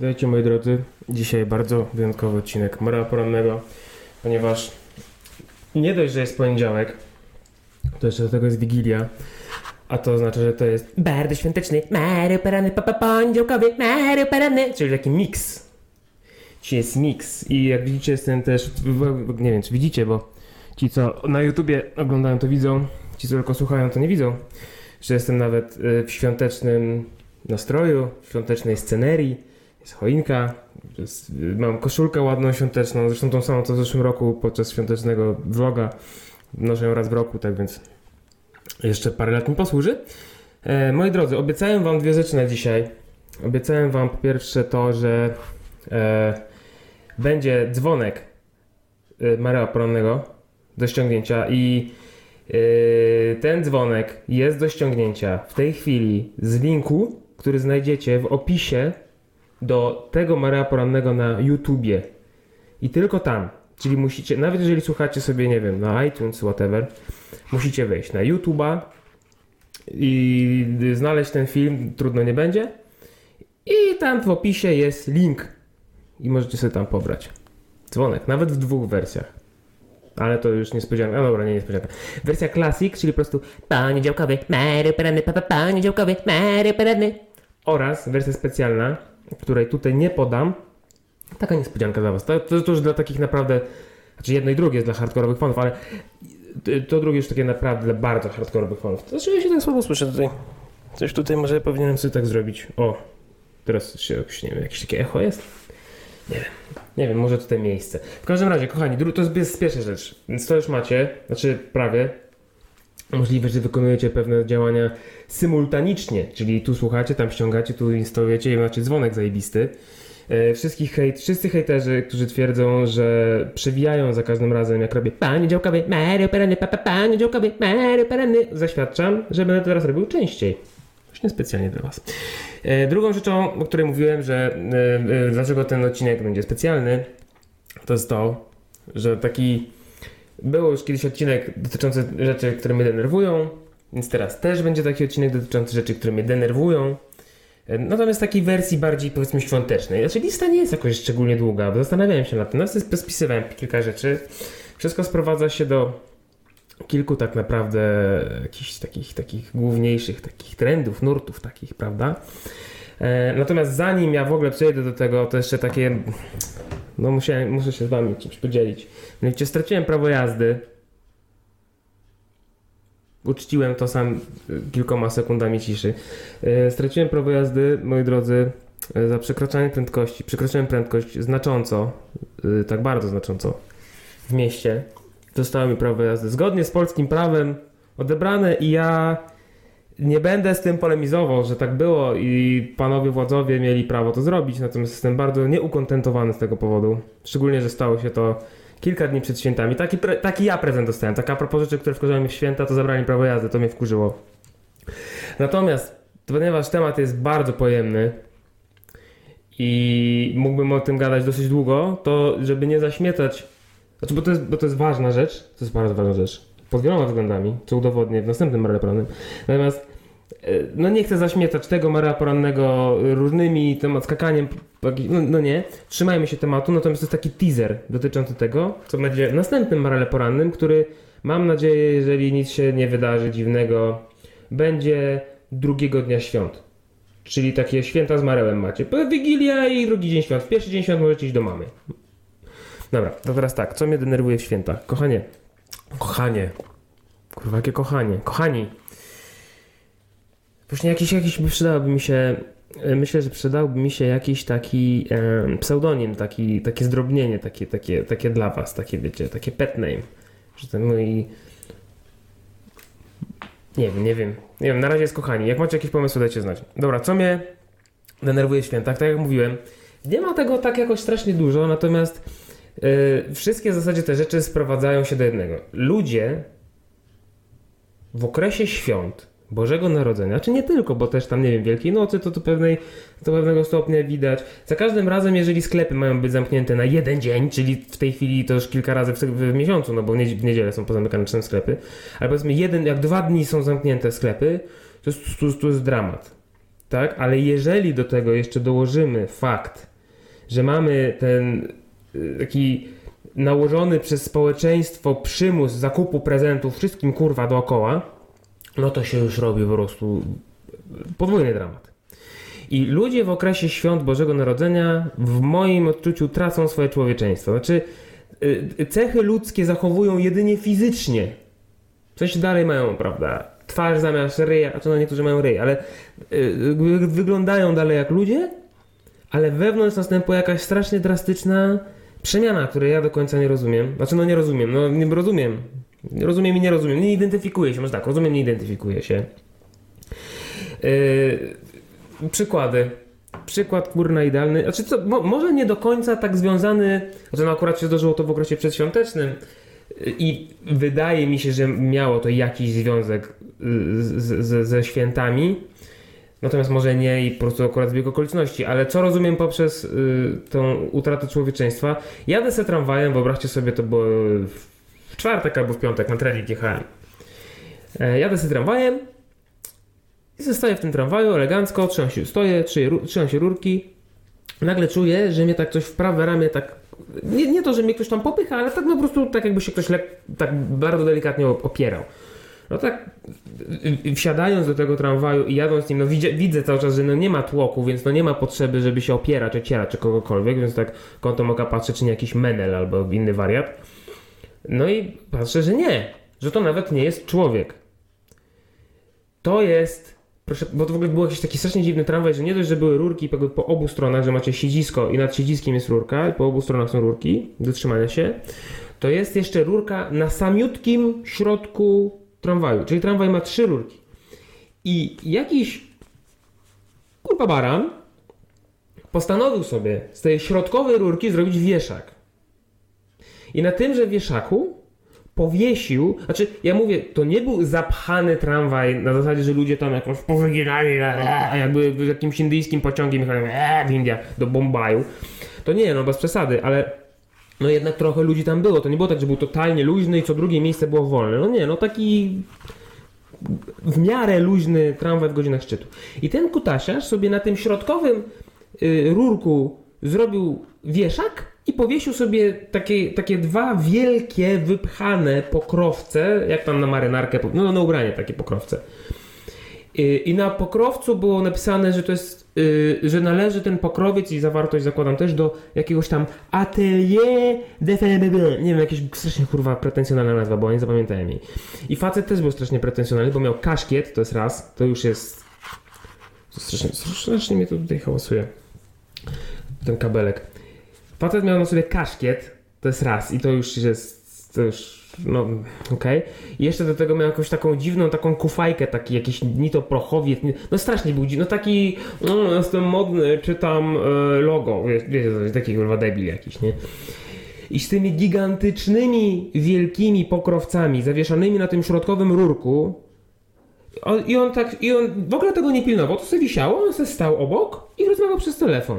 Witajcie moi drodzy. Dzisiaj bardzo wyjątkowy odcinek Mora Porannego, ponieważ nie dość, że jest poniedziałek, to jeszcze do tego jest Wigilia, a to oznacza, że to jest bardzo świąteczny Mario Poranny, papa poniedziałkowy Mario Poranny, czyli taki miks. Dzisiaj jest miks i jak widzicie jestem też, nie wiem czy widzicie, bo ci co na YouTubie oglądają to widzą, ci co tylko słuchają to nie widzą, że jestem nawet y, w świątecznym nastroju, w świątecznej scenerii. Choinka, mam koszulkę ładną świąteczną, zresztą tą samą co w zeszłym roku podczas świątecznego vloga. Noszę ją raz w roku, tak więc jeszcze parę lat mi posłuży. E, moi drodzy, obiecałem wam dwie rzeczy na dzisiaj. Obiecałem wam po pierwsze to, że e, będzie dzwonek e, Maria do ściągnięcia i e, ten dzwonek jest do ściągnięcia w tej chwili z linku, który znajdziecie w opisie do tego Maria Porannego na YouTubie. I tylko tam. Czyli musicie, nawet jeżeli słuchacie sobie, nie wiem, na iTunes, whatever, musicie wejść na YouTube'a i znaleźć ten film, trudno nie będzie. I tam w opisie jest link. I możecie sobie tam pobrać. Dzwonek, nawet w dwóch wersjach. Ale to już niespodzianka. No dobra, nie niespodzianka. Wersja Classic, czyli po prostu poniedziałkowy, Mario Poranny, papa, poniedziałkowy, Mario Poranny. Oraz wersja specjalna, której tutaj nie podam. Taka niespodzianka dla was. To, to, to już dla takich naprawdę, znaczy jedno i drugie jest dla hardkorowych fanów, ale to, drugie już takie naprawdę dla bardzo hardkorowych fanów. Znaczy ja się tak słabo słyszę tutaj. Coś tutaj może powinienem sobie tak zrobić. O, teraz się jakoś, nie wiem, jakieś takie echo jest? Nie wiem. Nie wiem, może tutaj miejsce. W każdym razie, kochani, to jest pierwsza rzecz. Więc to już macie, znaczy prawie. Możliwe, że wykonujecie pewne działania symultanicznie, czyli tu słuchacie, tam ściągacie, tu instalujecie i macie dzwonek zajebisty. E, Wszystkich hejt, wszyscy hejterzy, którzy twierdzą, że przewijają za każdym razem, jak robię panie działkowy, Mario Perany, papa, panie działkowy, Mario Perany, zaświadczam, że będę teraz robił częściej. Właśnie specjalnie dla Was. E, Drugą rzeczą, o której mówiłem, że e, dlaczego ten odcinek będzie specjalny, to jest to, że taki był już kiedyś odcinek dotyczący rzeczy, które mnie denerwują, więc teraz też będzie taki odcinek dotyczący rzeczy, które mnie denerwują. E, Natomiast takiej wersji bardziej powiedzmy świątecznej. Znaczy lista nie jest jakoś szczególnie długa, bo zastanawiałem się nad tym. Natomiast spisywałem kilka rzeczy. Wszystko sprowadza się do kilku tak naprawdę jakichś takich, takich główniejszych takich trendów, nurtów takich, prawda? E, natomiast zanim ja w ogóle przejdę do tego, to jeszcze takie, no musiałem, muszę się z wami czymś podzielić. Mianowicie straciłem prawo jazdy. Uczciłem to sam y, kilkoma sekundami ciszy. E, Straciłem prawo jazdy, moi drodzy, e, za przekraczanie prędkości. Przekroczyłem prędkość znacząco, tak bardzo znacząco w mieście. Dostałem mi prawo jazdy zgodnie z polskim prawem odebrane i ja nie będę z tym polemizował, że tak było i panowie władzowie mieli prawo to zrobić, natomiast jestem bardzo nieukontentowany z tego powodu. Szczególnie, że stało się to kilka dni przed świętami. Taki, pre, taki ja prezent dostałem. Taka propos rzeczy, które wkurzały w święta, to zabrali mi prawo jazdy, to mnie wkurzyło. Natomiast, ponieważ temat jest bardzo pojemny i mógłbym o tym gadać dosyć długo, to żeby nie zaśmiecać, znaczy, bo to jest, bo to jest ważna rzecz, to jest bardzo ważna rzecz, pod wieloma względami, co udowodnię w następnym Maria Porannym. Natomiast no nie chcę zaśmiecać tego Maria Porannego różnymi temat skakaniem, no, no nie, trzymajmy się tematu, natomiast to jest taki teaser dotyczący tego, co będzie w następnym Marale Porannym, który mam nadzieję, jeżeli nic się nie wydarzy dziwnego, będzie drugiego dnia świąt. Czyli takie święta z Marełem macie. Wigilia i drugi dzień świąt. W pierwszy dzień świąt możecie iść do mamy. Dobra, to teraz tak, co mnie denerwuje w świętach? Kochanie, kochanie, kurwa, jakie kochanie, kochani. Właśnie jakiś, jakiś przydałoby mi się, e, myślę, że przydałby mi się jakiś taki e, pseudonim, taki, takie zdrobnienie, takie, takie, takie dla was, takie wiecie, takie pet name. Że ten mój... Nie wiem, nie wiem, nie wiem, na razie jest kochani. Jak macie jakieś pomysły, dajcie znać. Dobra, co mnie denerwuje w świętach? Tak jak mówiłem, nie ma tego tak jakoś strasznie dużo, natomiast Yy, wszystkie w zasadzie te rzeczy sprowadzają się do jednego. Ludzie w okresie świąt Bożego Narodzenia, czy nie tylko, bo też tam, nie wiem, Wielkiej Nocy, to do, pewnej, do pewnego stopnia widać. Za każdym razem, jeżeli sklepy mają być zamknięte na jeden dzień, czyli w tej chwili to już kilka razy w, w miesiącu, no bo w niedzielę są pozamykane czasem sklepy, ale powiedzmy jeden, jak dwa dni są zamknięte sklepy, to jest, to, to jest dramat. Tak? Ale jeżeli do tego jeszcze dołożymy fakt, że mamy ten y, taki nałożony przez społeczeństwo przymus zakupu prezentów wszystkim kurwa dookoła, no to się już robi po prostu podwójny dramat. I ludzie w okresie świąt Bożego Narodzenia w moim odczuciu tracą swoje człowieczeństwo. Znaczy y, cechy ludzkie zachowują jedynie fizycznie. Coś dalej mają, prawda? Twarz zamiast ryja, a to no niektórzy mają ryj, ale y, wyglądają dalej jak ludzie, ale wewnątrz następuje jakaś strasznie drastyczna przemiana, której ja do końca nie rozumiem. Znaczy, no nie rozumiem, no nie rozumiem. Rozumiem i nie rozumiem. Nie identyfikuję się, może tak, rozumiem, nie identyfikuję się. Yy, przykłady. Przykład kurna idealny. Znaczy, co, mo, może nie do końca tak związany, znaczy no akurat się zdarzyło to w okresie przedświątecznym yy, i wydaje mi się, że miało to jakiś związek yy, z, z, ze świętami, Natomiast może nie i po prostu akurat zbieg okoliczności, ale co rozumiem poprzez y, tą utratę człowieczeństwa? Jadę se tramwajem, wyobraźcie sobie, to było w czwartek albo w piątek, na trening jechałem. E, jadę se tramwajem i zostaję w tym tramwaju elegancko, trzymam się, stoję, trzymam się rurki. Nagle czuję, że mnie tak coś w prawe ramię tak nie, nie to, że mnie ktoś tam popycha, ale tak no po prostu tak jakby się ktoś tak bardzo delikatnie opierał. No tak, wsiadając do tego tramwaju i jadąc nim, no widzę, widzę cały czas, że no nie ma tłoku, więc no nie ma potrzeby, żeby się opierać, ocierać czy kogokolwiek, więc tak kątem oka patrzę, czy nie jakiś menel albo inny wariat. No i patrzę, że nie, że to nawet nie jest człowiek. To jest, proszę, bo to w ogóle był jakiś taki strasznie dziwny tramwaj, że nie dość, że były rurki po, obu stronach, że macie siedzisko i nad siedziskiem jest rurka i po obu stronach są rurki do trzymania się, to jest jeszcze rurka na samiutkim środku tramwaju. Czyli tramwaj ma trzy rurki. I jakiś kurwa baran postanowił sobie z tej środkowej rurki zrobić wieszak. I na tymże wieszaku powiesił, znaczy ja mówię, to nie był zapchany tramwaj na zasadzie, że ludzie tam jakąś powyginali, jakby jakimś indyjskim pociągiem jechali w Indiach do Bombaju. To nie, no bez przesady, ale no jednak trochę ludzi tam było. To nie było tak, że był totalnie luźny i co drugie miejsce było wolne. No nie, no taki w miarę luźny tramwaj w godzinach szczytu. I ten kutasiarz sobie na tym środkowym y, rurku zrobił wieszak i powiesił sobie takie, takie dwa wielkie, wypchane pokrowce, jak tam na marynarkę, no na ubranie takie pokrowce. I na pokrowcu było napisane, że to jest, y, że należy ten pokrowiec i zawartość zakładam też do jakiegoś tam atelier de Nie wiem, jakieś strasznie kurwa pretensjonalna nazwa, bo nie zapamiętałem jej. I facet też był strasznie pretensjonalny, bo miał kaszkiet, to jest raz, to już jest... Strasznie, strasznie mnie to tutaj hałasuje. Ten kabelek. Facet miał na sobie kaszkiet, to jest raz i to już jest... To już no okej. Okay. I jeszcze do tego miał jakąś taką dziwną taką kufajkę, taki jakiś ni to prochowiec, no strasznie był dziwny, no taki, no jestem modny, czytam e, logo, wiecie, taki kurwa debil jakiś, nie? I z tymi gigantycznymi, wielkimi pokrowcami zawieszanymi na tym środkowym rurku on, i on tak, i on w ogóle tego nie pilnował, to sobie wisiało, on sobie stał obok i rozmawiał przez telefon.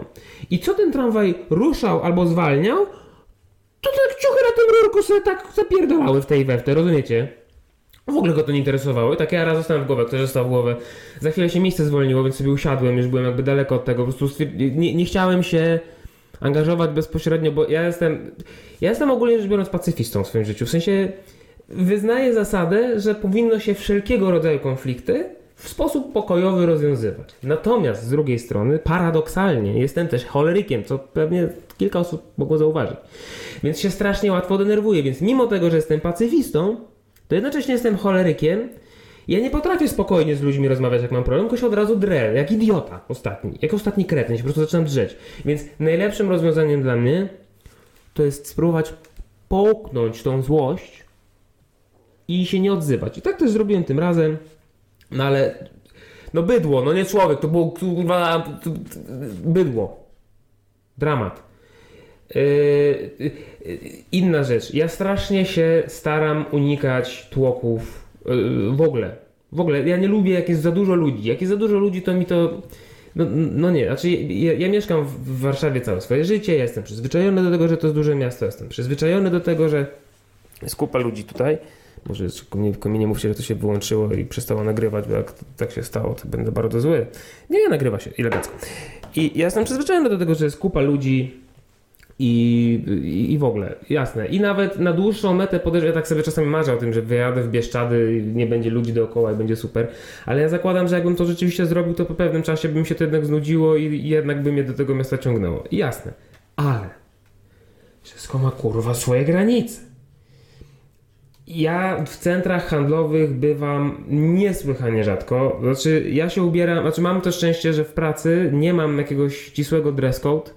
I co ten tramwaj ruszał albo zwalniał, to tak ciuchy na tym rurku sobie tak zapierdalały w tej we w te, rozumiecie? W ogóle go to nie interesowało. I tak ja raz zostałem w głowę, ktoś został w głowę. Za chwilę się miejsce zwolniło, więc sobie usiadłem, już byłem jakby daleko od tego. Po prostu nie, nie chciałem się angażować bezpośrednio, bo ja jestem, ja jestem ogólnie rzecz biorąc pacyfistą w swoim życiu. W sensie wyznaję zasadę, że powinno się wszelkiego rodzaju konflikty w sposób pokojowy rozwiązywać. Natomiast z drugiej strony, paradoksalnie, jestem też cholerykiem, co pewnie kilka osób mogło zauważyć. Więc się strasznie łatwo denerwuję. Więc mimo tego, że jestem pacyfistą, to jednocześnie jestem cholerykiem. Ja nie potrafię spokojnie z ludźmi rozmawiać, jak mam problem, tylko się od razu drę, jak idiota ostatni, jak ostatni kretyn, się po prostu zaczynam drzeć. Więc najlepszym rozwiązaniem dla mnie to jest spróbować połknąć tą złość i się nie odzywać. I tak też zrobiłem tym razem. No ale, no bydło, no nie człowiek, to było kurwa, bydło. Dramat. Yy, yy, inna rzecz. Ja strasznie się staram unikać tłoków yy, w ogóle. W ogóle, ja nie lubię, jak jest za dużo ludzi. Jak jest za dużo ludzi, to mi to. No, no nie, znaczy ja, ja, mieszkam w Warszawie całe swoje życie, ja jestem przyzwyczajony do tego, że to jest duże miasto, jestem przyzwyczajony do tego, że jest kupa ludzi tutaj. Może tylko mi nie mówcie, że to się wyłączyło i przestało nagrywać, bo jak tak się stało, to będę bardzo zły. Nie, nie nagrywa się, elegancko. I ja jestem przyzwyczajony do tego, że jest kupa ludzi i, i, i w ogóle, jasne. I nawet na dłuższą metę podejrzewam, ja tak sobie czasami marzę o tym, że wyjadę w Bieszczady, nie będzie ludzi dookoła i będzie super, ale ja zakładam, że jakbym to rzeczywiście zrobił, to po pewnym czasie by mi się to jednak znudziło i, i jednak by mnie do tego miasta ciągnęło. I jasne. Ale wszystko ma kurwa swoje granice. Ja w centrach handlowych bywam niesłychanie rzadko. Znaczy, ja się ubieram, znaczy mam to szczęście, że w pracy nie mam jakiegoś ścisłego dress code.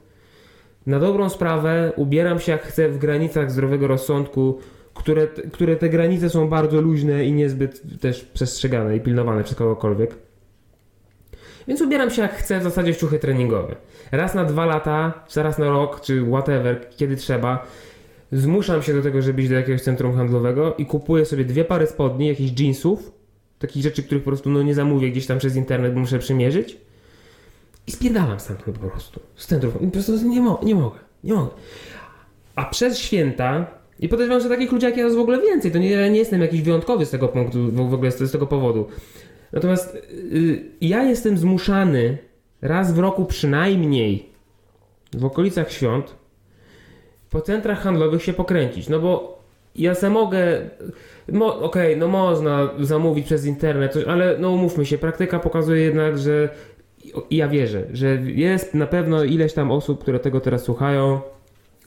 Na dobrą sprawę ubieram się jak chcę w granicach zdrowego rozsądku, które, które te granice są bardzo luźne i niezbyt też przestrzegane i pilnowane przez kogokolwiek. Więc ubieram się jak chcę, w zasadzie w ciuchy treningowe. Raz na dwa lata, czy raz na rok, czy whatever, kiedy trzeba, zmuszam się do tego, żeby iść do jakiegoś centrum handlowego i kupuję sobie dwie pary spodni, jakichś jeansów, takich rzeczy, których po prostu no, nie zamówię gdzieś tam przez internet, bo muszę przymierzyć i spierdalam stamtąd po prostu. Z centrum. Po prostu nie, mo nie mogę, nie mogę. A przez święta i podejrzewam, że takich ludzi jak ja jest w ogóle więcej. To nie, ja nie jestem jakiś wyjątkowy z tego punktu, w ogóle z, z tego powodu. Natomiast yy, ja jestem zmuszany raz w roku przynajmniej w okolicach świąt po centrach handlowych się pokręcić. No bo ja se mogę. Mo, Okej, okay, no można zamówić przez internet, coś, ale no umówmy się, praktyka pokazuje jednak, że ja wierzę, że jest na pewno ileś tam osób, które tego teraz słuchają,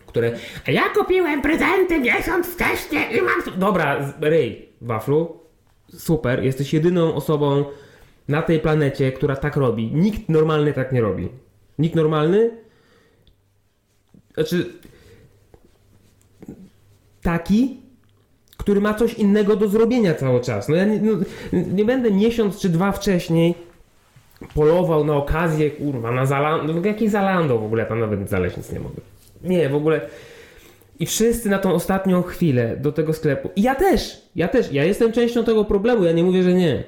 które. A ja kupiłem prezenty miesiąc wcześniej i mam. Dobra, ryj, waflu. Super, jesteś jedyną osobą na tej planecie, która tak robi. Nikt normalny tak nie robi. Nikt normalny. Znaczy. Taki, który ma coś innego do zrobienia cały czas. No ja nie, no, nie będę miesiąc czy dwa wcześniej polował na okazję, kurwa, na Zalando. No, jaki Zalando w ogóle? Tam nawet znaleźć nic nie mogę. Nie, w ogóle. I wszyscy na tą ostatnią chwilę do tego sklepu. I ja też, ja też, ja jestem częścią tego problemu, ja nie mówię, że nie.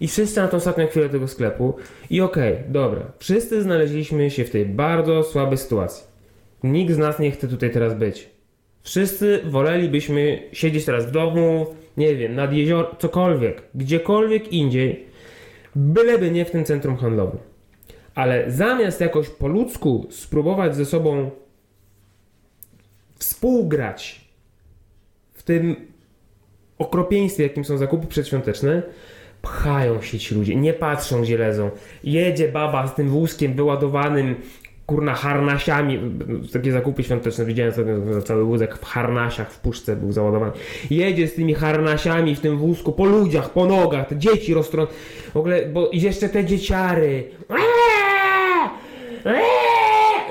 I wszyscy na tą ostatnią chwilę tego sklepu. I okej, okay, dobra. Wszyscy znaleźliśmy się w tej bardzo słabej sytuacji. Nikt z nas nie chce tutaj teraz być. Wszyscy wolelibyśmy siedzieć teraz w domu, nie wiem, nad jeziorem, cokolwiek, gdziekolwiek indziej, byleby nie w tym centrum handlowym. Ale zamiast jakoś po ludzku spróbować ze sobą współgrać w tym okropieństwie, jakim są zakupy przedświąteczne, pchają się ci ludzie, nie patrzą gdzie lezą. Jedzie baba z tym wózkiem wyładowanym kurna harnasiami, takie zakupy świąteczne, widziałem sobie cały wózek w harnasiach w puszce był załadowany. Jedzie z tymi harnasiami w tym wózku po ludziach, po nogach, te dzieci roztrą... W ogóle, bo i jeszcze te dzieciary.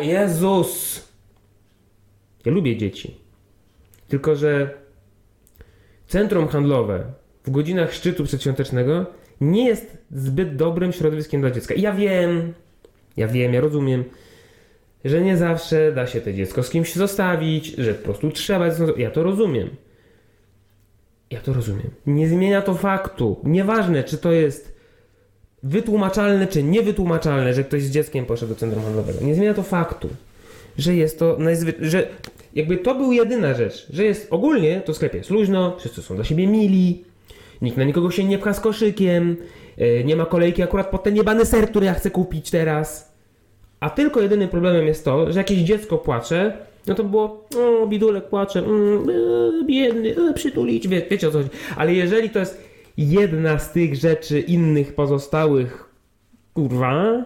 Jezus! Ja lubię dzieci. Tylko, że centrum handlowe w godzinach szczytu przedświątecznego nie jest zbyt dobrym środowiskiem dla dziecka. I ja wiem, ja wiem, ja rozumiem, że nie zawsze da się to dziecko z kimś zostawić, że po prostu trzeba. Ja to rozumiem. Ja to rozumiem. Nie zmienia to faktu. Nieważne, czy to jest wytłumaczalne, czy niewytłumaczalne, że ktoś z dzieckiem poszedł do centrum handlowego. Nie zmienia to faktu, że jest to najzwyczajniej, że jakby to był jedyna rzecz, że jest ogólnie to w sklepie jest luźno, wszyscy są dla siebie mili, nikt na nikogo się nie pcha z koszykiem, yy, nie ma kolejki akurat pod ten jebany ser, który ja chcę kupić teraz. A tylko jedynym problemem jest to, że jakieś dziecko płacze, no to było, o, bidulek płacze, mm, e, biedny, e, przytulić, wie, wiecie o co chodzi. Ale jeżeli to jest jedna z tych rzeczy innych pozostałych, kurwa,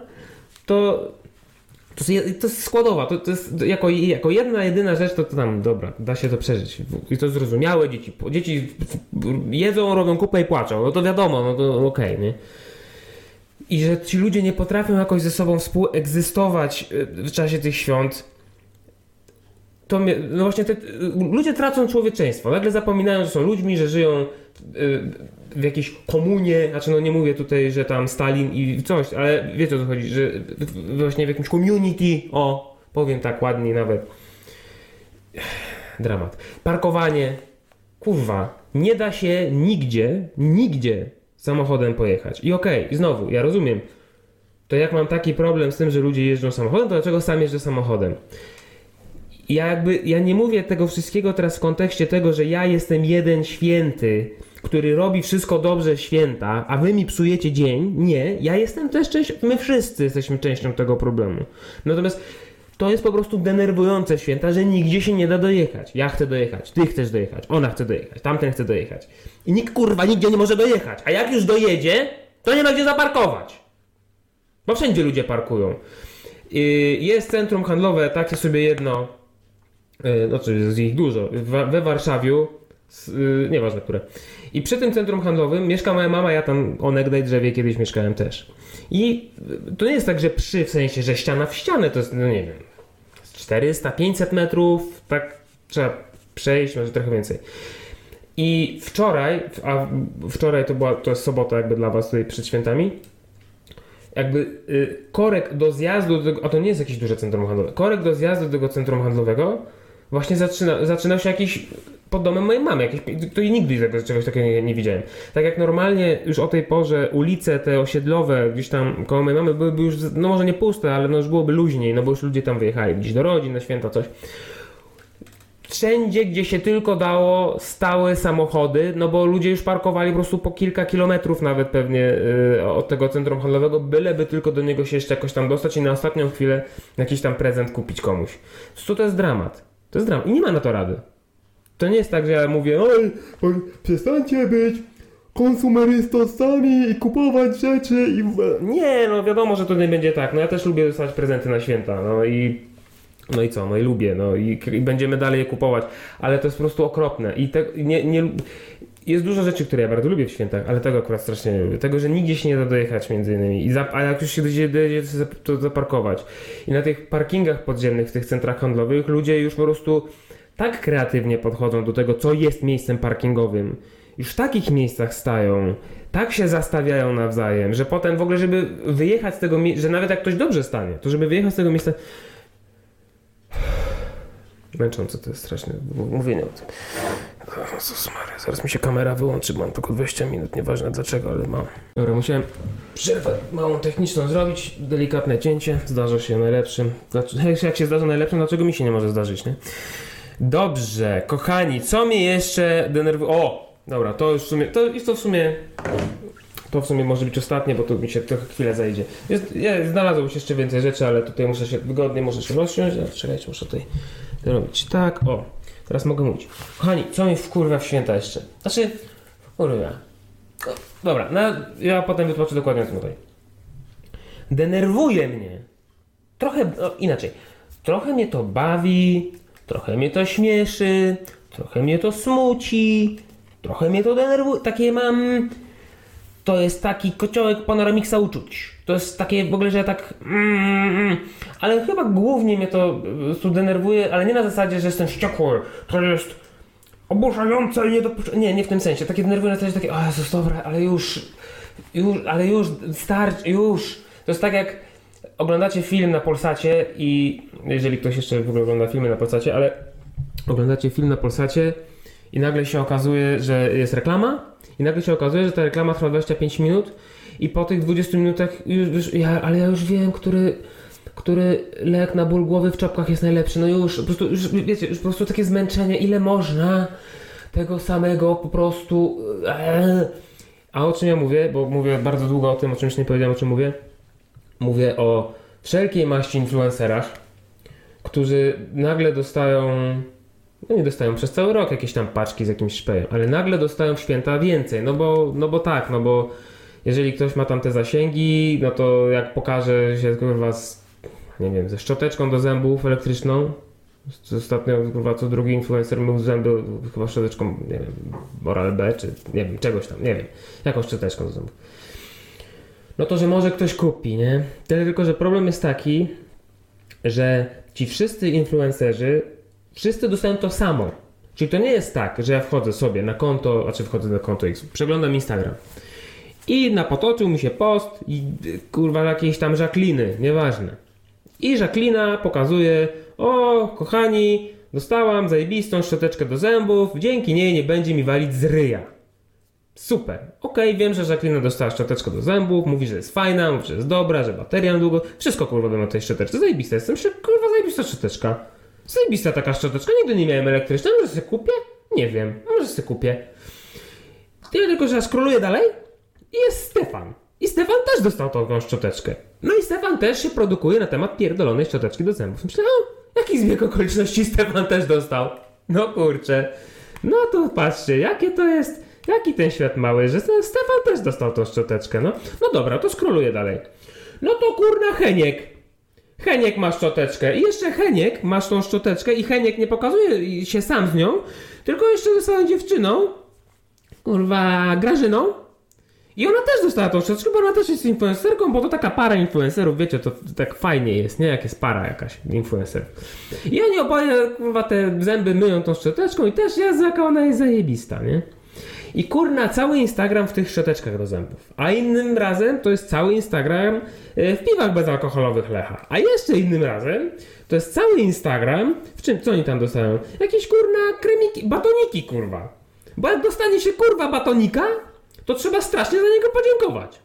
to to jest, to jest składowa, to, to jest jako, jako jedna, jedyna rzecz, to, to tam, dobra, da się to przeżyć. I to zrozumiałe, dzieci, dzieci jedzą, robią kupę i płaczą, no to wiadomo, no to okej, okay, nie? I że ci ludzie nie potrafią jakoś ze sobą współegzystować y, w czasie tych świąt, to no właśnie te, ludzie tracą człowieczeństwo. Nagle zapominają, że są ludźmi, że żyją y, w jakiejś komunie, znaczy no nie mówię tutaj, że tam Stalin i coś, ale wiecie o co chodzi, że właśnie w jakimś community, o, powiem tak ładniej nawet. Dramat. Parkowanie. Kurwa, nie da się nigdzie, nigdzie samochodem pojechać. I okej, okay, znowu, ja rozumiem. To jak mam taki problem z tym, że ludzie jeżdżą samochodem, to dlaczego sam jeżdżę samochodem? ja jakby, ja nie mówię tego wszystkiego teraz w kontekście tego, że ja jestem jeden święty, który robi wszystko dobrze święta, a wy mi psujecie dzień. Nie, ja jestem też częścią, my wszyscy jesteśmy częścią tego problemu. Natomiast to jest po prostu denerwujące święta, że nigdzie się nie da dojechać. Ja chcę dojechać, ty chcesz dojechać, ona chce dojechać, tamten chce dojechać. I nikt kurwa nigdzie nie może dojechać. A jak już dojedzie, to nie ma gdzie zaparkować. Bo wszędzie ludzie parkują. Jest centrum handlowe, takie sobie jedno, znaczy jest ich dużo, we Warszawiu, yy, nieważne które. I przy tym centrum handlowym mieszka moja mama, ja tam onegdaj drzewie kiedyś mieszkałem też. I yy, to nie jest tak, że przy, w sensie, że ściana w ścianę, to jest, no nie wiem, 400, 500 metrów, tak trzeba przejść, może trochę więcej. I wczoraj, a wczoraj to była, to jest sobota jakby dla was tutaj przed świętami, jakby y, korek do zjazdu, do tego, a to nie jest jakieś duże centrum handlowe, korek do zjazdu do tego centrum handlowego właśnie zaczyna, zaczynał się jakiś pod domem mojej mamy, jakiś, to nigdy tego, czegoś takiego nie, nie widziałem. Tak jak normalnie już o tej porze ulice te osiedlowe gdzieś tam koło mojej mamy byłyby już, no może nie puste, ale no już byłoby luźniej, no bo już ludzie tam wyjechali gdzieś do rodzin, na święta, coś. Wszędzie, gdzie się tylko dało, stały samochody, no bo ludzie już parkowali po prostu po kilka kilometrów nawet pewnie y, od tego centrum handlowego, byleby tylko do niego się jeszcze jakoś tam dostać i na ostatnią chwilę jakiś tam prezent kupić komuś. Prostu to jest dramat. To jest dramat i nie ma na to rady. To nie jest tak, że ja mówię, oj, oj przestańcie być konsumerystostami i kupować rzeczy i... w-" Nie, no wiadomo, że to nie będzie tak. No ja też lubię dostawać prezenty na święta, no i no i co? No i lubię, no i, i będziemy dalej je kupować, ale to jest po prostu okropne i te, nie, nie, jest dużo rzeczy, które ja bardzo lubię w świętach, ale tego akurat strasznie nie lubię. Tego, że nigdzie się nie da dojechać między innymi, I za, a jak już się to zap- to zaparkować. I na tych parkingach podziemnych, w tych centrach handlowych ludzie już po prostu tak kreatywnie podchodzą do tego, co jest miejscem parkingowym. Już w takich miejscach stają, tak się zastawiają nawzajem, że potem w ogóle, żeby wyjechać z tego miejsca, że nawet jak ktoś dobrze stanie, to żeby wyjechać z tego miejsca, Męczące to jest straszne mówienie o tym. Jezus Maria, zaraz mi się kamera wyłączy, mam tylko 20 minut, nieważne dlaczego, ale mam. Dobra, musiałem przerwę małą techniczną zrobić, delikatne cięcie, zdarza się najlepszym. Znaczy, jak się zdarza najlepszym, dlaczego mi się nie może zdarzyć, nie? Dobrze, kochani, co mnie jeszcze denerwuje? O! Dobra, to już w sumie, to to w sumie to w sumie może być ostatnie, bo to mi się trochę chwilę zajdzie. Jest, ja, znalazło się jeszcze więcej rzeczy, ale tutaj muszę się wygodnie, muszę się rozsiąść. A, Czekajcie, muszę tutaj robić tak. O, teraz mogę mówić. Kochani, co mi wkurwia w święta jeszcze? Znaczy, wkurwia. O, Dobra, no ja potem wytłumaczę dokładnie o tym tutaj. Denerwuje mnie. Trochę, no, inaczej. Trochę mnie to bawi, trochę mnie to śmieszy, trochę mnie to smuci, trochę mnie to denerwuje. Takie mam to jest taki kociołek panoramiksa uczuć. To jest takie w ogóle, że ja tak. Mm, ale chyba głównie mnie to po prostu denerwuje, ale nie na zasadzie, że jestem wściekły. To jest oburzające i niedopuszczalne. Nie, nie w tym sensie. Takie denerwuje na zasadzie takie, o Jezus, dobra, ale już, już, ale już, starczy, już. To jest tak jak oglądacie film na Polsacie i jeżeli ktoś jeszcze w ogóle ogląda filmy na Polsacie, ale oglądacie film na Polsacie i nagle się okazuje, że jest reklama i nagle się okazuje, że ta reklama trwa 25 minut i po tych 20 minutach już, już ja, ale ja już wiem, który, który lek na ból głowy w czopkach jest najlepszy. No już, po prostu, już, wiecie, już po prostu takie zmęczenie, ile można tego samego po prostu... Eee. A o czym ja mówię, bo mówię bardzo długo o tym, o czymś nie powiedziałem, o czym mówię. Mówię o wszelkiej maści influencerach, którzy nagle dostają no nie dostają przez cały rok jakieś tam paczki z jakimś szpejem, ale nagle dostają w święta więcej, no bo, no bo tak, no bo jeżeli ktoś ma tam te zasięgi, no to jak pokaże się kurwa z, nie wiem, ze szczoteczką do zębów elektryczną, ostatnio kurwa co drugi influencer mył zęby chyba szczoteczką, nie wiem, Oral B, czy nie wiem, czegoś tam, nie wiem, jakąś szczoteczką do zębów. No to, że może ktoś kupi, nie? Tyle tylko, że problem jest taki, że ci wszyscy influencerzy wszyscy dostają to samo. Czyli to nie jest tak, że ja wchodzę sobie na konto, znaczy wchodzę na konto X, przeglądam Instagram i na potoczył mi się post i kurwa jakiejś tam Jacqueline, nieważne. I Jacqueline pokazuje, o kochani, dostałam zajebistą szczoteczkę do zębów, dzięki niej nie będzie mi walić z ryja. Super. Okej, wiem, że Jacqueline dostała szczoteczkę do zębów, mówi, że jest fajna, mówi, że jest dobra, że bateria długo. Wszystko kurwa wiem o tej szczoteczce. Zajebiste jestem, się, kurwa zajebista szczoteczka. Zajebista taka szczoteczka, nigdy nie miałem elektrycznej, może sobie kupię? Nie wiem, może sobie kupię. Tyle tylko, że skroluję dalej i jest Stefan. I Stefan też dostał taką szczoteczkę. No i Stefan też się produkuje na temat pierdolonej szczoteczki do zębów. Myślę, o, jaki zbieg okoliczności Stefan też dostał. No kurczę. No to patrzcie, jakie to jest, jaki ten świat mały, że Stefan też dostał tą szczoteczkę, no. No dobra, to skroluję dalej. No to kurna Heniek. Heniek ma szczoteczkę i jeszcze Heniek masz tą szczoteczkę i Heniek nie pokazuje się sam z nią, tylko jeszcze została dziewczyną, kurwa, Grażyną. I ona też dostała tą szczoteczkę, bo ona też jest influencerką, bo to taka para influencerów, wiecie, to, tak fajnie jest, nie? Jak jest para jakaś influencer. I oni oboje, kurwa, te zęby myją tą szczoteczką i też jest, jaka ona jest zajebista, nie? I kurna, cały Instagram w tych szczoteczkach do zębów. A innym razem to jest cały Instagram e, w piwach bezalkoholowych Lecha. A jeszcze innym razem to jest cały Instagram, w czym, co oni tam dostają? Jakieś kurna kremiki, batoniki kurwa. Bo jak dostanie się kurwa batonika, to trzeba strasznie za niego podziękować.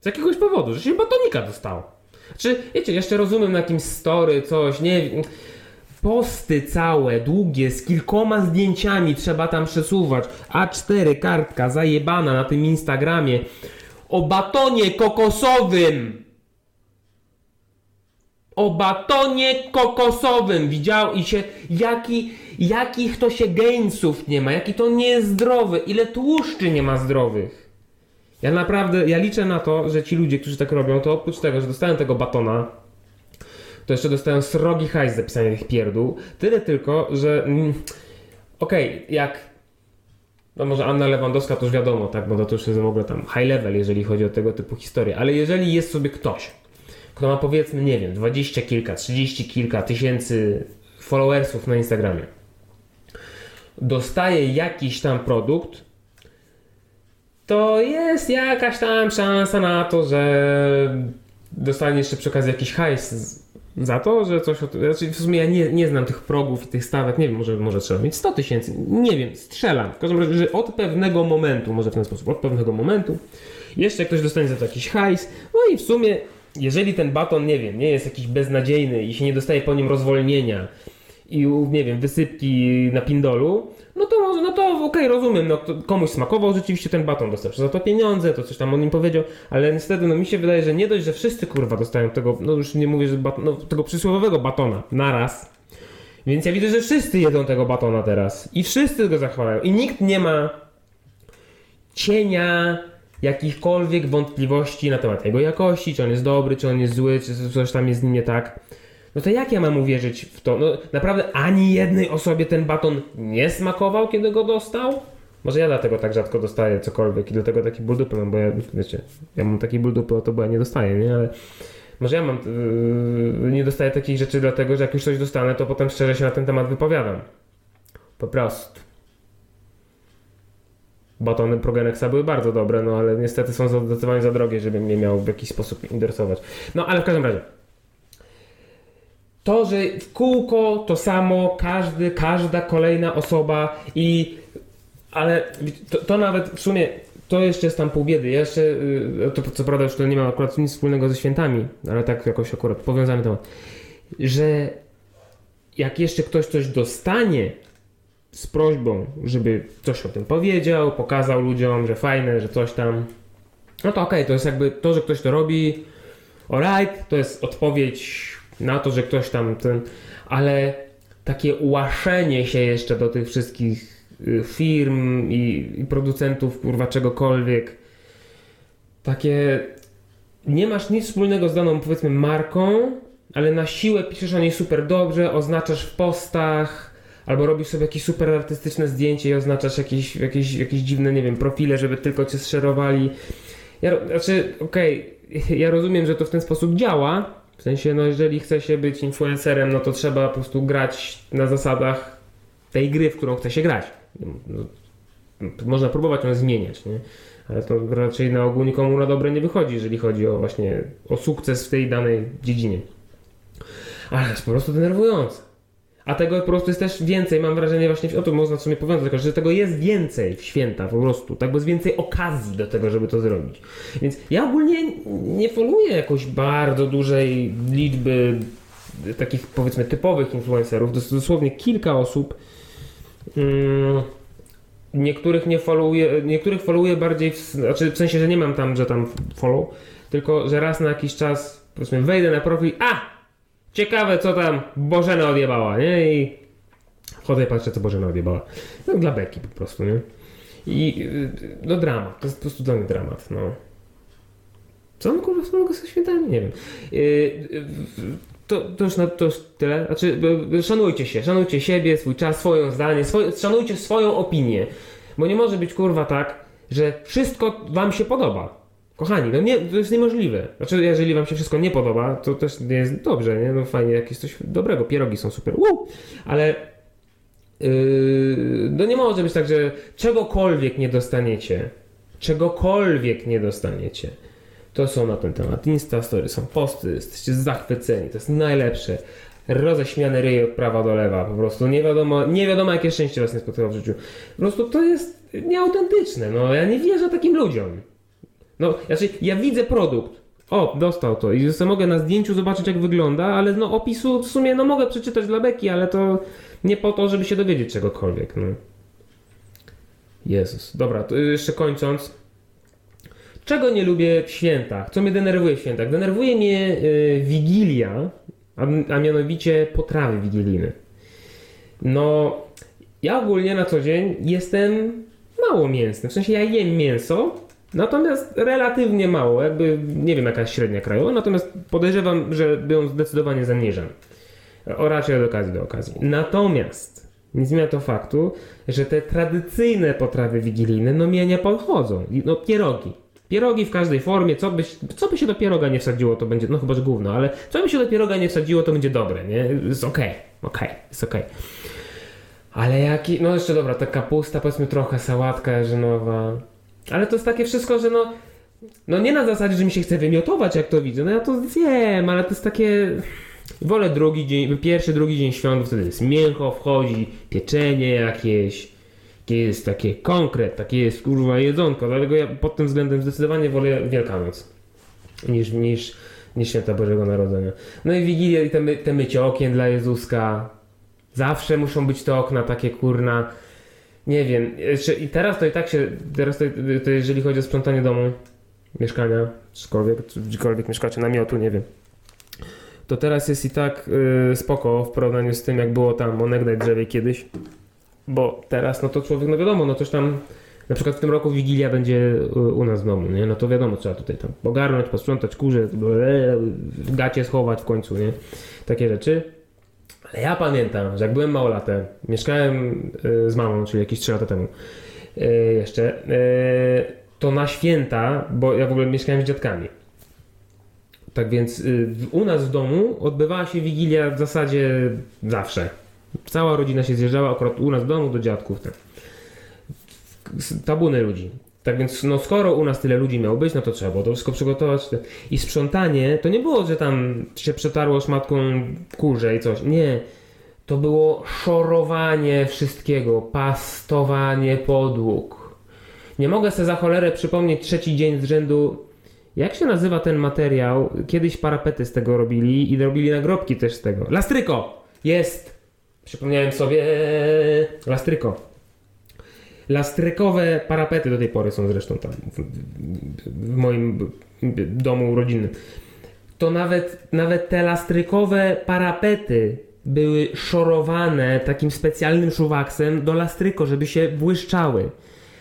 Z jakiegoś powodu, że się batonika dostało. Czy, wiecie, jeszcze rozumiem na jakimś story, coś, nie wiem posty całe, długie, z kilkoma zdjęciami trzeba tam przesuwać. A4 kartka zajebana na tym Instagramie o batonie kokosowym. O batonie kokosowym. Widział i się, jaki, jakich to się gainsów nie ma, jaki to niezdrowy, ile tłuszczy nie ma zdrowych. Ja naprawdę, ja liczę na to, że ci ludzie, którzy tak robią, to oprócz tego, że dostają tego batona, to jeszcze dostają srogi hajs za pisanie tych pierdół. Tyle tylko, że mm, okej, okay, jak no może Anna Lewandowska to już wiadomo, tak, bo to już jest w ogóle tam high level, jeżeli chodzi o tego typu historie, ale jeżeli jest sobie ktoś, kto ma powiedzmy, nie wiem, dwadzieścia kilka, trzydzieści kilka tysięcy followersów na Instagramie, dostaje jakiś tam produkt, to jest jakaś tam szansa na to, że dostanie jeszcze przy okazji jakiś hajs za to, że coś. Znaczy w sumie ja nie, nie znam tych progów i tych stawek, nie wiem, może, może trzeba mieć 100 tysięcy, nie wiem, strzelam. W każdym razie, że od pewnego momentu, może w ten sposób, od pewnego momentu, jeszcze ktoś dostanie za to jakiś hajs, no i w sumie, jeżeli ten baton, nie wiem, nie jest jakiś beznadziejny i się nie dostaje po nim rozwolnienia i, nie wiem, wysypki na pindolu, no to, no to okej, okay, rozumiem, no komuś smakował rzeczywiście ten baton, dostał za to pieniądze, to coś tam on im powiedział, ale niestety, no mi się wydaje, że nie dość, że wszyscy kurwa dostają tego, no już nie mówię, że baton, no, tego przysłowiowego batona naraz, więc ja widzę, że wszyscy jedzą tego batona teraz i wszyscy go zachwalają i nikt nie ma cienia jakichkolwiek wątpliwości na temat jego jakości, czy on jest dobry, czy on jest zły, czy coś tam jest z nim nie tak. No to jak ja mam uwierzyć w to? No naprawdę ani jednej osobie ten baton nie smakował, kiedy go dostał? Może ja dlatego tak rzadko dostaję cokolwiek i dlatego taki ból dupy mam, bo ja, wiecie, ja mam taki ból dupy, o to bo ja nie dostaję, nie? Ale może ja mam, yy, nie dostaję takich rzeczy dlatego, że jak już coś dostanę, to potem szczerze się na ten temat wypowiadam. Po prostu. Batony Progenexa były bardzo dobre, no ale niestety są zdecydowanie za drogie, żebym mnie miał w jakiś sposób interesować. No ale w każdym razie to, że w kółko to samo, każdy, każda kolejna osoba i ale to, to nawet w sumie to jeszcze jest tam pół biedy. Ja jeszcze, y, to co prawda już to nie ma akurat nic wspólnego ze świętami, ale tak jakoś akurat powiązany temat, że jak jeszcze ktoś coś dostanie z prośbą, żeby coś o tym powiedział, pokazał ludziom, że fajne, że coś tam, no to okej, okay, to jest jakby to, że ktoś to robi, alright, to jest odpowiedź na to, że ktoś tam ten, ale takie ułaszenie się jeszcze do tych wszystkich y, firm i, i producentów, kurwa, czegokolwiek, takie nie masz nic wspólnego z daną, powiedzmy, marką, ale na siłę piszesz o niej super dobrze, oznaczasz w postach, albo robisz sobie jakieś super artystyczne zdjęcie i oznaczasz jakieś, jakieś, jakieś dziwne, nie wiem, profile, żeby tylko cię zszerowali. Ja, znaczy, okej, okay, ja rozumiem, że to w ten sposób działa, w sensie, no jeżeli chce się być influencerem, no to trzeba po prostu grać na zasadach tej gry, w którą chce się grać. No, można próbować ją zmieniać, nie? ale to raczej na ogół nikomu na dobre nie wychodzi, jeżeli chodzi o właśnie o sukces w tej danej dziedzinie. Ale jest po prostu denerwujące. A tego po prostu jest też więcej, mam wrażenie właśnie, o to można w sumie powiązać, że tego jest więcej w święta po prostu, tak, bo jest więcej okazji do tego, żeby to zrobić. Więc ja ogólnie nie followuję jakoś bardzo dużej liczby takich powiedzmy typowych influencerów, dos- dosłownie kilka osób. Mm, niektórych nie followuję, niektórych followuję bardziej, w, znaczy w sensie, że nie mam tam, że tam follow, tylko że raz na jakiś czas powiedzmy wejdę na profil, a! Ciekawe co tam Bożena odjebała, nie? I wchodzę i patrzę co Bożena odjebała. No dla beki po prostu, nie? I y, no dramat, to jest po prostu dla mnie dramat, no. Co on kurwa wspólnego ze świętami? Nie wiem. Yy, yy, to, to, już na, to już tyle. Znaczy, yy, szanujcie się, szanujcie siebie, swój czas, swoje zdanie, szanujcie swoją opinię. Bo nie może być kurwa tak, że wszystko wam się podoba. Kochani, no nie, to jest niemożliwe. Znaczy, jeżeli wam się wszystko nie podoba, to też nie jest dobrze, nie? No fajnie, jakieś coś dobrego, pierogi są super, Woo! ale yy, no nie może być tak, że czegokolwiek nie dostaniecie, czegokolwiek nie dostaniecie, to są na ten temat Insta Story, są posty, jesteście zachwyceni, to jest najlepsze. Roześmiane ryje od prawa do lewa, po prostu nie wiadomo, nie wiadomo jakie szczęście was nie spotkało w życiu. Po prostu to jest nieautentyczne, no ja nie wierzę takim ludziom. No, znaczy ja widzę produkt, o, dostał to i sobie mogę na zdjęciu zobaczyć jak wygląda, ale no opisu w sumie no mogę przeczytać dla beki, ale to nie po to, żeby się dowiedzieć czegokolwiek, no. Jezus. Dobra, to jeszcze kończąc. Czego nie lubię w świętach? Co mnie denerwuje w świętach? Denerwuje mnie y, wigilia, a, a mianowicie potrawy wigilijne. No, ja ogólnie na co dzień jestem mało mięsny. W sensie ja jem mięso, natomiast relatywnie mało. Jakby nie wiem jaka jest średnia krajowa, natomiast podejrzewam, że ją zdecydowanie zaniżam. O raczej od okazji do okazji. Natomiast nie zmienia to faktu, że te tradycyjne potrawy wigilijne no mnie nie podchodzą. No pierogi. Pierogi w każdej formie, co by, co by się do pieroga nie wsadziło, to będzie, no chyba, że gówno, ale co by się do pieroga nie wsadziło, to będzie dobre, nie? Jest okej, okej, jest okej. Ale jaki, no jeszcze dobra, ta kapusta, powiedzmy trochę, sałatka jarzynowa. Ale to jest takie wszystko, że no, no nie na zasadzie, że mi się chce wymiotować, jak to widzę, no ja to zjem, ale to jest takie... Wolę drugi dzień, pierwszy, drugi dzień świąt, wtedy jest mięcho, wchodzi, pieczenie jakieś, takie jest takie konkret, takie jest kurwa jedzonko, dlatego ja pod tym względem zdecydowanie wolę Wielkanoc niż, niż, niż Święta Bożego Narodzenia. No i Wigilia i te, my, te mycie okien dla Jezuska, zawsze muszą być te okna takie kurna, nie wiem, i teraz to i tak się, teraz to, to jeżeli chodzi o sprzątanie domu, mieszkania, czykolwiek, czy gdziekolwiek mieszkacie, namiotu, nie wiem. To teraz jest i tak y, spoko w porównaniu z tym, jak było tam onegdaj drzewie kiedyś. Bo teraz, no to człowiek, no wiadomo, no toż tam, na przykład w tym roku Wigilia będzie y, u nas w domu, nie? No to wiadomo, trzeba tutaj tam ogarnąć, posprzątać kurze, gacie schować w końcu, nie? Takie rzeczy. Ale ja pamiętam, że jak byłem małolatem, mieszkałem y, z mamą, czyli jakieś 3 lata temu y, jeszcze, y, to na święta, bo ja w ogóle mieszkałem z dziadkami. Tak więc u nas w domu odbywała się Wigilia w zasadzie zawsze. Cała rodzina się zjeżdżała akurat u nas w domu do dziadków. Tak. Tabuny ludzi. Tak więc, no skoro u nas tyle ludzi miało być, no to trzeba było to wszystko przygotować. I sprzątanie to nie było, że tam się przetarło szmatką kurze i coś. Nie. To było szorowanie wszystkiego, pastowanie podłóg. Nie mogę sobie za cholerę przypomnieć trzeci dzień z rzędu. Jak się nazywa ten materiał? Kiedyś parapety z tego robili i robili nagrobki też z tego. Lastryko! Jest! Przypomniałem sobie. Lastryko. Lastrykowe parapety do tej pory są zresztą tam w, w moim domu rodzinnym. To nawet, nawet te lastrykowe parapety były szorowane takim specjalnym szuwaksem do lastryko, żeby się błyszczały.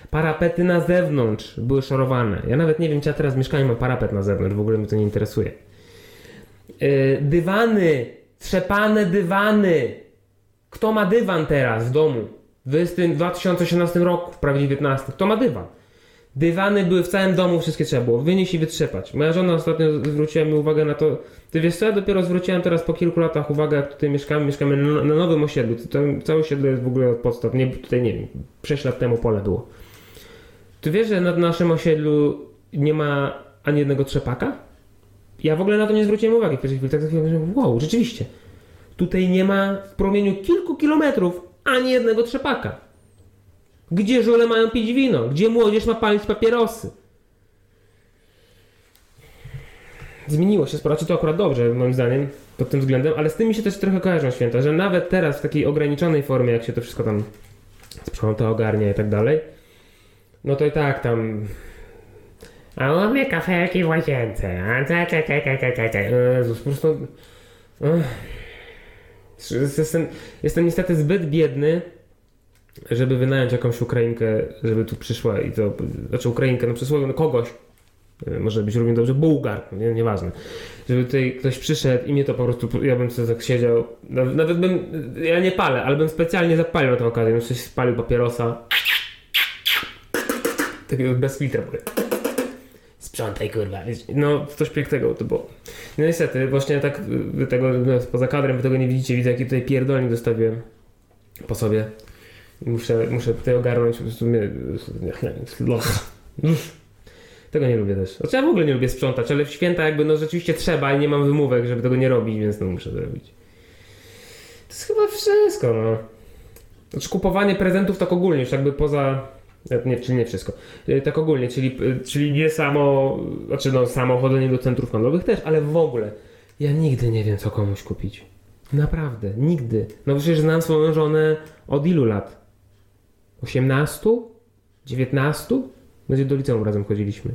Parapety na zewnątrz były szorowane. Ja nawet nie wiem, czy ja teraz w mieszkaniu mam parapet na zewnątrz, w ogóle mnie to nie interesuje. Yy, dywany, trzepane dywany. Kto ma dywan teraz w domu? W tym 2018 roku, prawie 19. Kto ma dywan? Dywany były w całym domu, wszystkie trzeba było wynieść i wytrzepać. Moja żona ostatnio zwróciła mi uwagę na to. Ty wiesz co, ja dopiero zwróciłem teraz po kilku latach uwagę, jak tutaj mieszkamy, mieszkamy na, na nowym osiedlu. To, całe osiedle jest w ogóle od podstaw. Nie, tutaj nie wiem, 6 lat temu pole było. Ty wiesz, że na naszym osiedlu nie ma ani jednego trzepaka? Ja w ogóle na to nie zwróciłem uwagi w pierwszej chwili. Tak za chwilę wow, rzeczywiście. Tutaj nie ma w promieniu kilku kilometrów ani jednego trzepaka. Gdzie żule mają pić wino? Gdzie młodzież ma palić papierosy? zmieniło się sporo, czy to akurat dobrze moim zdaniem pod tym względem, ale z tym mi się też trochę kojarzą święta, że nawet teraz w takiej ograniczonej formie, jak się to wszystko tam sprząta, ogarnia i tak dalej, no to i tak tam a u mnie kafelki w łazience. A te, te, te, te, te, te. Jezus, po prostu... Ech. Jestem, jestem niestety zbyt biedny, żeby wynająć jakąś Ukrainkę, żeby tu przyszła i to... Znaczy Ukrainkę, no przysłowie, no kogoś. Może być równie dobrze Bułgar, nie, nieważne. Żeby tutaj ktoś przyszedł i mnie to po prostu... Ja bym sobie tak siedział... Nawet bym... Ja nie palę, ale bym specjalnie zapalił na tę okazję. Bym coś spalił papierosa. Takiego bez filtra. Sprzątaj kurwa. No, coś pięknego to było. No niestety, właśnie tak wy tego, no, poza kadrem wy tego nie widzicie, widzę jaki tutaj pierdolnik zostawiłem po sobie. Muszę, muszę tutaj ogarnąć, po prostu mnie... Tego nie lubię też. Znaczy ja w ogóle nie lubię sprzątać, ale w święta jakby no rzeczywiście trzeba i nie mam wymówek, żeby tego nie robić, więc no muszę to robić. To jest chyba wszystko, no. Znaczy kupowanie prezentów tak ogólnie, już jakby poza nie, czyli nie wszystko. E, tak ogólnie, czyli, e, czyli nie samo, znaczy no samo chodzenie do centrów handlowych też, ale w ogóle. Ja nigdy nie wiem, co komuś kupić. Naprawdę, nigdy. No przecież znam swoją żonę od ilu lat? 18? 19? Będzie do liceum razem chodziliśmy.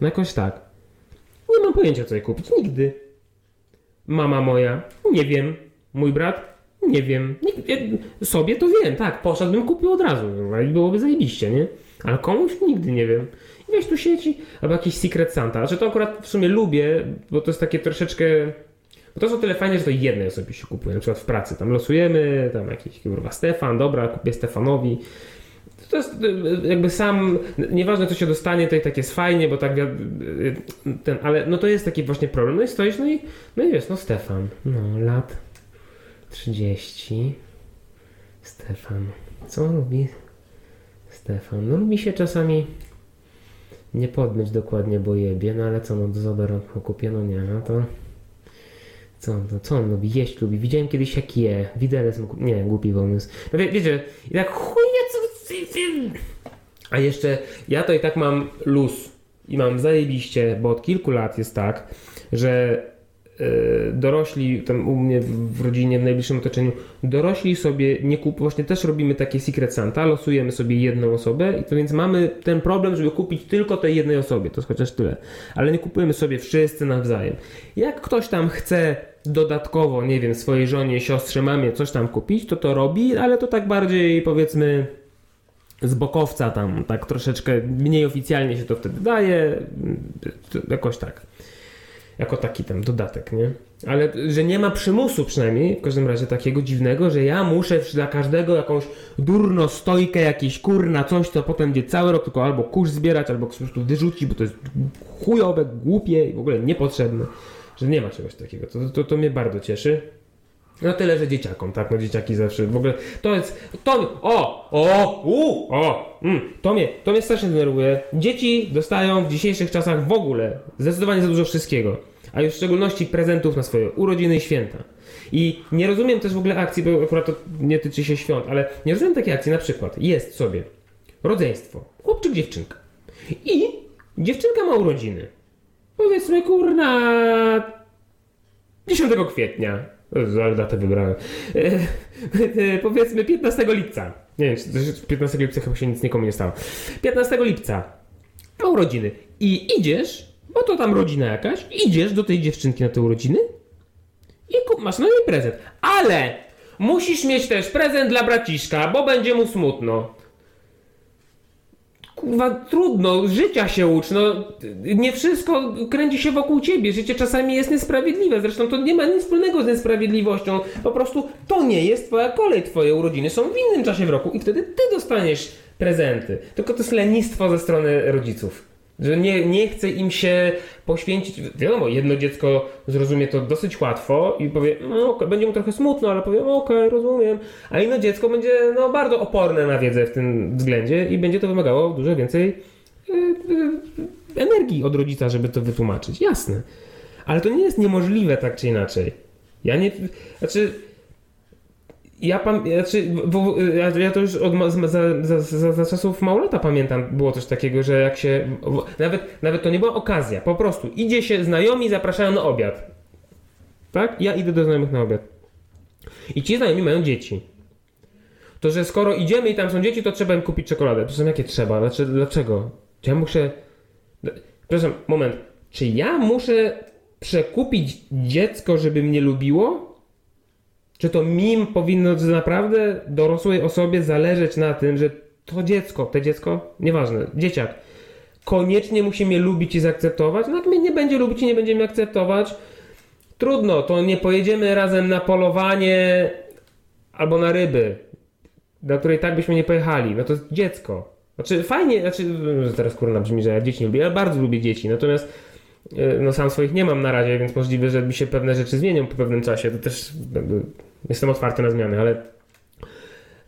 No jakoś tak. Nie mam pojęcia, co jej kupić. Nigdy. Mama moja, nie wiem. Mój brat, nie wiem. Nie, sobie to wiem, tak. Poszedłbym, kupił od razu. No, I byłoby zajebiście, nie? Ale komuś nigdy nie wiem. I wiesz, tu sieci, albo jakiś Secret Santa. Znaczy to akurat w sumie lubię, bo to jest takie troszeczkę... Bo to jest tyle fajnie, że to jednej osobie się kupuje. Na przykład w pracy tam losujemy, tam jakiś kurwa Stefan, dobra, kupię Stefanowi. To jest jakby sam, nieważne co się dostanie, to i tak jest fajnie, bo tak ten, ale no to jest taki właśnie problem. No i stoisz, no i, no i wiesz, no Stefan, no lat 30. Stefan. Co lubi? Stefan. No lubi się czasami nie podmyć dokładnie, bo jebie, no ale co, no dezodorant mu kupię, no nie, no to... Co no, co on lubi? Jeść lubi. Widziałem kiedyś jak je. Widelec mu Nie, głupi pomysł. No wie, wiecie, i tak chuje co... A jeszcze, ja to i tak mam luz. I mam zajebiście, bo od kilku lat jest tak, że dorośli, tam u mnie w rodzinie, w najbliższym otoczeniu, dorośli sobie nie kupują, właśnie też robimy takie Secret Santa, losujemy sobie jedną osobę i to więc mamy ten problem, żeby kupić tylko tej jednej osobie, to chociaż tyle. Ale nie kupujemy sobie wszyscy nawzajem. Jak ktoś tam chce dodatkowo, nie wiem, swojej żonie, siostrze, mamie coś tam kupić, to to robi, ale to tak bardziej powiedzmy z bokowca tam, tak troszeczkę mniej oficjalnie się to wtedy daje, jakoś tak jako taki tam dodatek, nie? Ale że nie ma przymusu przynajmniej, w każdym razie takiego dziwnego, że ja muszę dla każdego jakąś durno stojkę, jakiś kur na coś, co potem będzie cały rok tylko albo kurz zbierać, albo po prostu wyrzucić, bo to jest chujowe, głupie i w ogóle niepotrzebne. Że nie ma czegoś takiego. To, to, to mnie bardzo cieszy. No tyle, że dzieciakom, tak? No dzieciaki zawsze w ogóle. To jest. To. O! O! U! O! Mm, to, mnie, to mnie strasznie denerwuje. Dzieci dostają w dzisiejszych czasach w ogóle zdecydowanie za dużo wszystkiego. A już w szczególności prezentów na swoje urodziny i święta. I nie rozumiem też w ogóle akcji, bo akurat to nie tyczy się świąt, ale nie rozumiem takiej akcji. Na przykład jest sobie rodzeństwo, chłopczyk, dziewczynka. I dziewczynka ma urodziny. Powiedzmy, kurna. 10 kwietnia ale datę wybrałem. E, e, powiedzmy 15 lipca. Nie wiem, 15 lipca chyba się nic nikomu nie stało. 15 lipca. Ma urodziny. I idziesz, bo to tam rodzina jakaś, idziesz do tej dziewczynki na te urodziny i masz na niej prezent. Ale musisz mieć też prezent dla braciszka, bo będzie mu smutno kurwa, trudno, życia się ucz, no, nie wszystko kręci się wokół ciebie, życie czasami jest niesprawiedliwe, zresztą to nie ma nic wspólnego z niesprawiedliwością, po prostu to nie jest twoja kolej, twoje urodziny są w innym czasie w roku i wtedy ty dostaniesz prezenty, tylko to jest lenistwo ze strony rodziców. Że nie, nie chce im się poświęcić. Wiadomo, jedno dziecko zrozumie to dosyć łatwo i powie, no, okay, będzie mu trochę smutno, ale powie, okej, okay, rozumiem. A inne dziecko będzie no, bardzo oporne na wiedzę w tym względzie i będzie to wymagało dużo więcej yy, yy, energii od rodzica, żeby to wytłumaczyć. Jasne. Ale to nie jest niemożliwe tak czy inaczej. Ja nie. Znaczy. Ja, pam, znaczy, ja, ja to już od, za, za, za, za czasów małolata pamiętam, było coś takiego, że jak się. Nawet, nawet to nie była okazja, po prostu idzie się, znajomi zapraszają na obiad. Tak? Ja idę do znajomych na obiad. I ci znajomi mają dzieci. To, że skoro idziemy i tam są dzieci, to trzeba im kupić czekoladę. Są jakie trzeba? Znaczy, dlaczego? Czy ja muszę. Przepraszam, moment. Czy ja muszę przekupić dziecko, żeby mnie lubiło? Czy to mim powinno naprawdę dorosłej osobie zależeć na tym, że to dziecko, te dziecko, nieważne, dzieciak, koniecznie musi mnie lubić i zaakceptować? No jak mnie nie będzie lubić i nie będzie mnie akceptować, trudno, to nie pojedziemy razem na polowanie albo na ryby, do której tak byśmy nie pojechali. No to jest dziecko. Znaczy fajnie, znaczy teraz kurna brzmi, że ja dzieci nie lubię, ja bardzo lubię dzieci, natomiast e, no sam swoich nie mam na razie, więc możliwe, że mi się pewne rzeczy zmienią po pewnym czasie, to też jestem otwarty na zmiany, ale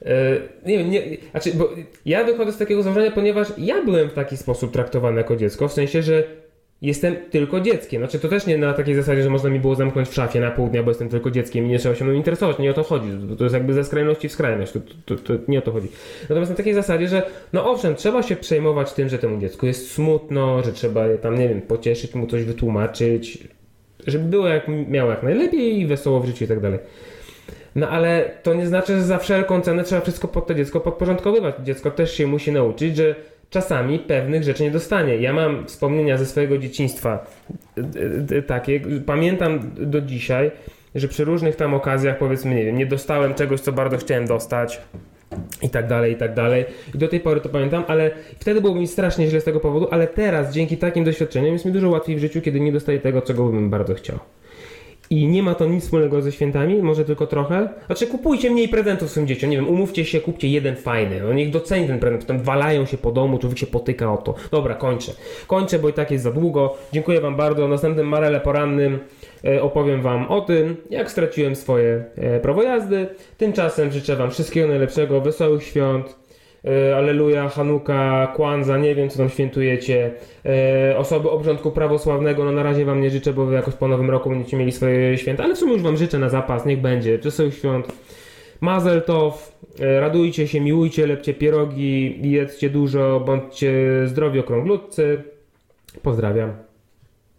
e, nie wiem, nie, znaczy, bo ja wychodzę z takiego założenia, ponieważ ja byłem w taki sposób traktowany jako dziecko, w sensie, że jestem tylko dzieckiem. Znaczy to też nie na takiej zasadzie, że można mi było zamknąć w szafie na pół dnia, bo jestem tylko dzieckiem i nie trzeba się mną interesować. Nie o to chodzi. To, jest jakby ze skrajności w skrajność. To, to, to, nie o to chodzi. Natomiast na takiej zasadzie, że no owszem, trzeba się przejmować tym, że temu dziecku jest smutno, że trzeba tam, nie wiem, pocieszyć, mu coś wytłumaczyć, żeby było jak miało jak najlepiej i wesoło w życiu i tak dalej. No ale to nie znaczy, że za wszelką cenę trzeba wszystko pod to dziecko podporządkowywać. Dziecko też się musi nauczyć, że czasami pewnych rzeczy nie dostanie. Ja mam wspomnienia ze swojego dzieciństwa y, y, takie, pamiętam do dzisiaj, że przy różnych tam okazjach, powiedzmy, nie wiem, nie dostałem czegoś, co bardzo chciałem dostać i tak dalej, i tak dalej. I do tej pory to pamiętam, ale wtedy było mi strasznie źle z tego powodu, ale teraz dzięki takim doświadczeniom jest mi dużo łatwiej w życiu, kiedy nie dostaję tego, czego bym bardzo chciał. I nie ma to nic wspólnego ze świętami, może tylko trochę. Znaczy, kupujcie mniej prezentów swoim dzieciom. Nie wiem, umówcie się, kupcie jeden fajny. No niech doceni ten prezent. Potem walają się po domu, człowiek się potyka o to. Dobra, kończę. Kończę, bo i tak jest za długo. Dziękuję Wam bardzo. Następnym Marele Porannym e, opowiem Wam o tym, jak straciłem swoje e, prawo jazdy. Tymczasem życzę Wam wszystkiego najlepszego, wesołych świąt. E, Aleluja, Hanuka, Kwanza, nie wiem co tam świętujecie. E, osoby obrządku prawosławnego, no na razie wam nie życzę, bo wy jakoś po nowym roku będziecie mieli swoje święta, ale w sumie już wam życzę na zapas, niech będzie. Wesołych świąt. Mazel tov, e, radujcie się, miłujcie, lepcie pierogi, jedzcie dużo, bądźcie zdrowi, okrąglutcy. Pozdrawiam.